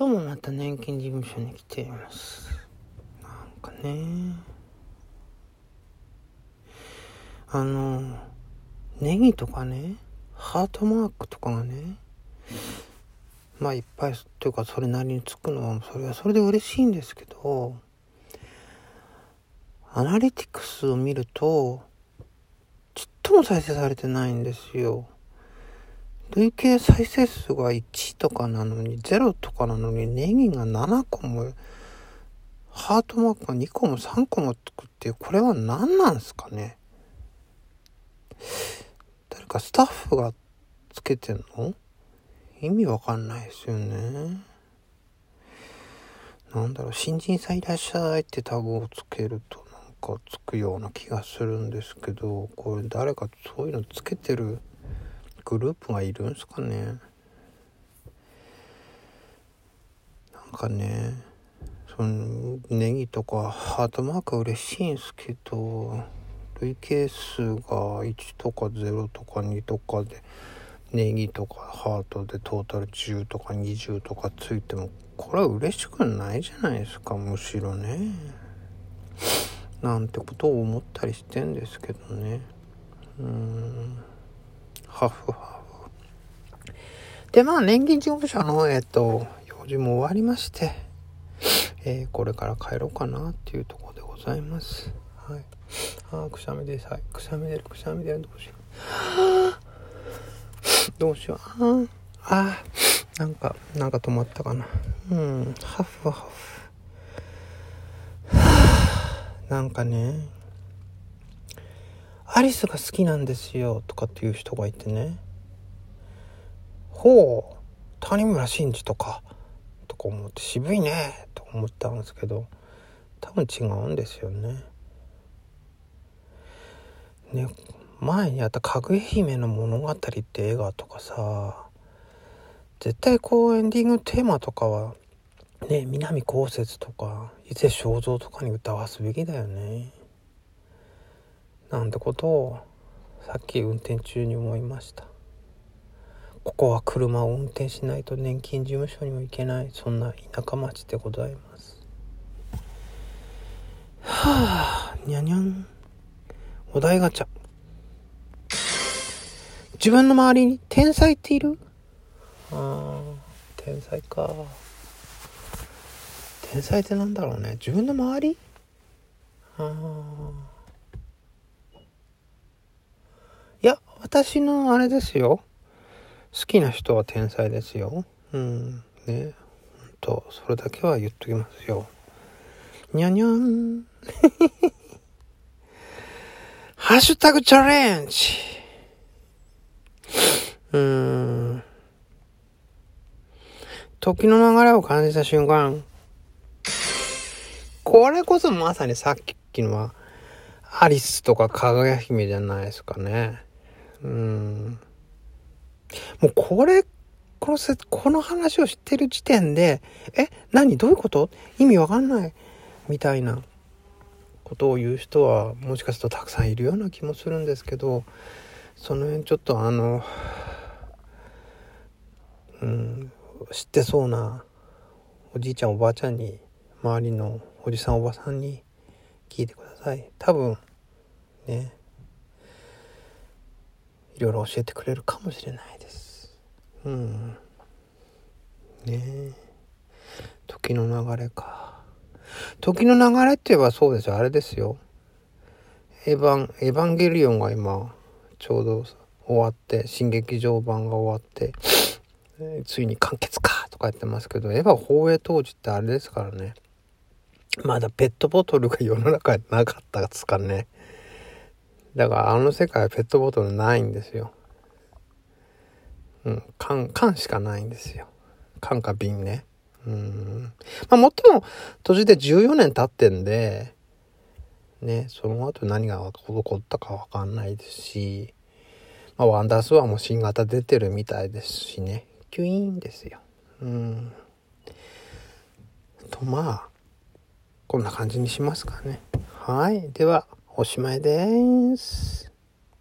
今日もまた年金事務所に来ていますなんかねあのネギとかねハートマークとかがねまあいっぱいというかそれなりにつくのはそれはそれで嬉しいんですけどアナリティクスを見るとちっとも再生されてないんですよ。累計再生数が1とかなのに0とかなのにネギが7個もハートマークが2個も3個もつくっていうこれは何なんすかね？誰かスタッフがつけてんの？意味わかんないですよね。なんだろう、新人さんいらっしゃいってタグをつけるとなんかつくような気がするんですけど、これ誰かそういうのつけてるグループがいるんすかね。なんかね、そのネギとかハートマーク嬉しいんすけど、累計数が1とか0とか2とかで、ネギとかハートでトータル10とか20とかついてもこれは嬉しくないじゃないですかむしろね。なんてことを思ったりしてんですけどね。うん。ハフハフでまあ年金事務所のえっと用事も終わりましてえー、これから帰ろうかなっていうところでございます。はい。ああくしゃみでさい。くしゃみ出る。くしゃみ出る。どうしよう。どうしよう。ああ、なんか、なんか止まったかな。うん、ハフハフ。なんかね、アリスが好きなんですよとかっていう人がいてね。ほう、谷村新司とか、とか思って渋いねと思ったんですけど、多分違うんですよね。ね、前にあった「かぐや姫の物語」って映画とかさ絶対こうエンディングテーマとかはね南こうせつとか伊勢正蔵とかに歌わすべきだよねなんてことをさっき運転中に思いました。ここは車を運転しないと年金事務所にも行けない。そんな田舎町でございます。はあにゃにゃん。お題ガチャ。自分の周りに天才っている？ああ、天才か。天才ってなんだろうね。自分の周り？ああ。いや、私のあれですよ。好きな人は天才ですよ。うん。ね。ほんと、それだけは言っときますよ。にゃにゃん。ハッシュタグチャレンジうん。時の流れを感じた瞬間、これこそまさにさっきのは、アリスとかかぐや姫じゃないですかね。うん。もうこれ、このせ、この話を知ってる時点で、え、何？どういうこと？意味わかんない。みたいなことを言う人は、もしかするとたくさんいるような気もするんですけど、その辺ちょっとあの、うん、知ってそうなおじいちゃんおばあちゃんに周りのおじさんおばさんに聞いてください。多分ね。いろいろ教えてくれるかもしれないです。うん。ね時の流れか。時の流れって言えばそうですよあれですよ。エヴァンエヴァンゲリオンが今ちょうど終わって新劇場版が終わってついに完結かとか言ってますけど、エヴァ放映当時ってあれですからね。まだペットボトルが世の中になかったですかね。だからあの世界はペットボトルないんですよ。うん、缶、缶しかないんですよ。缶か瓶ね。うん。まあ、もっとも、途中で14年経ってんで、ね、その後何が起こったかわかんないですし、まあ、ワンダースワンも新型出てるみたいですしね。キュイーンですよ。うん。とまあ、こんな感じにしますかね。はい。では、おしまいです。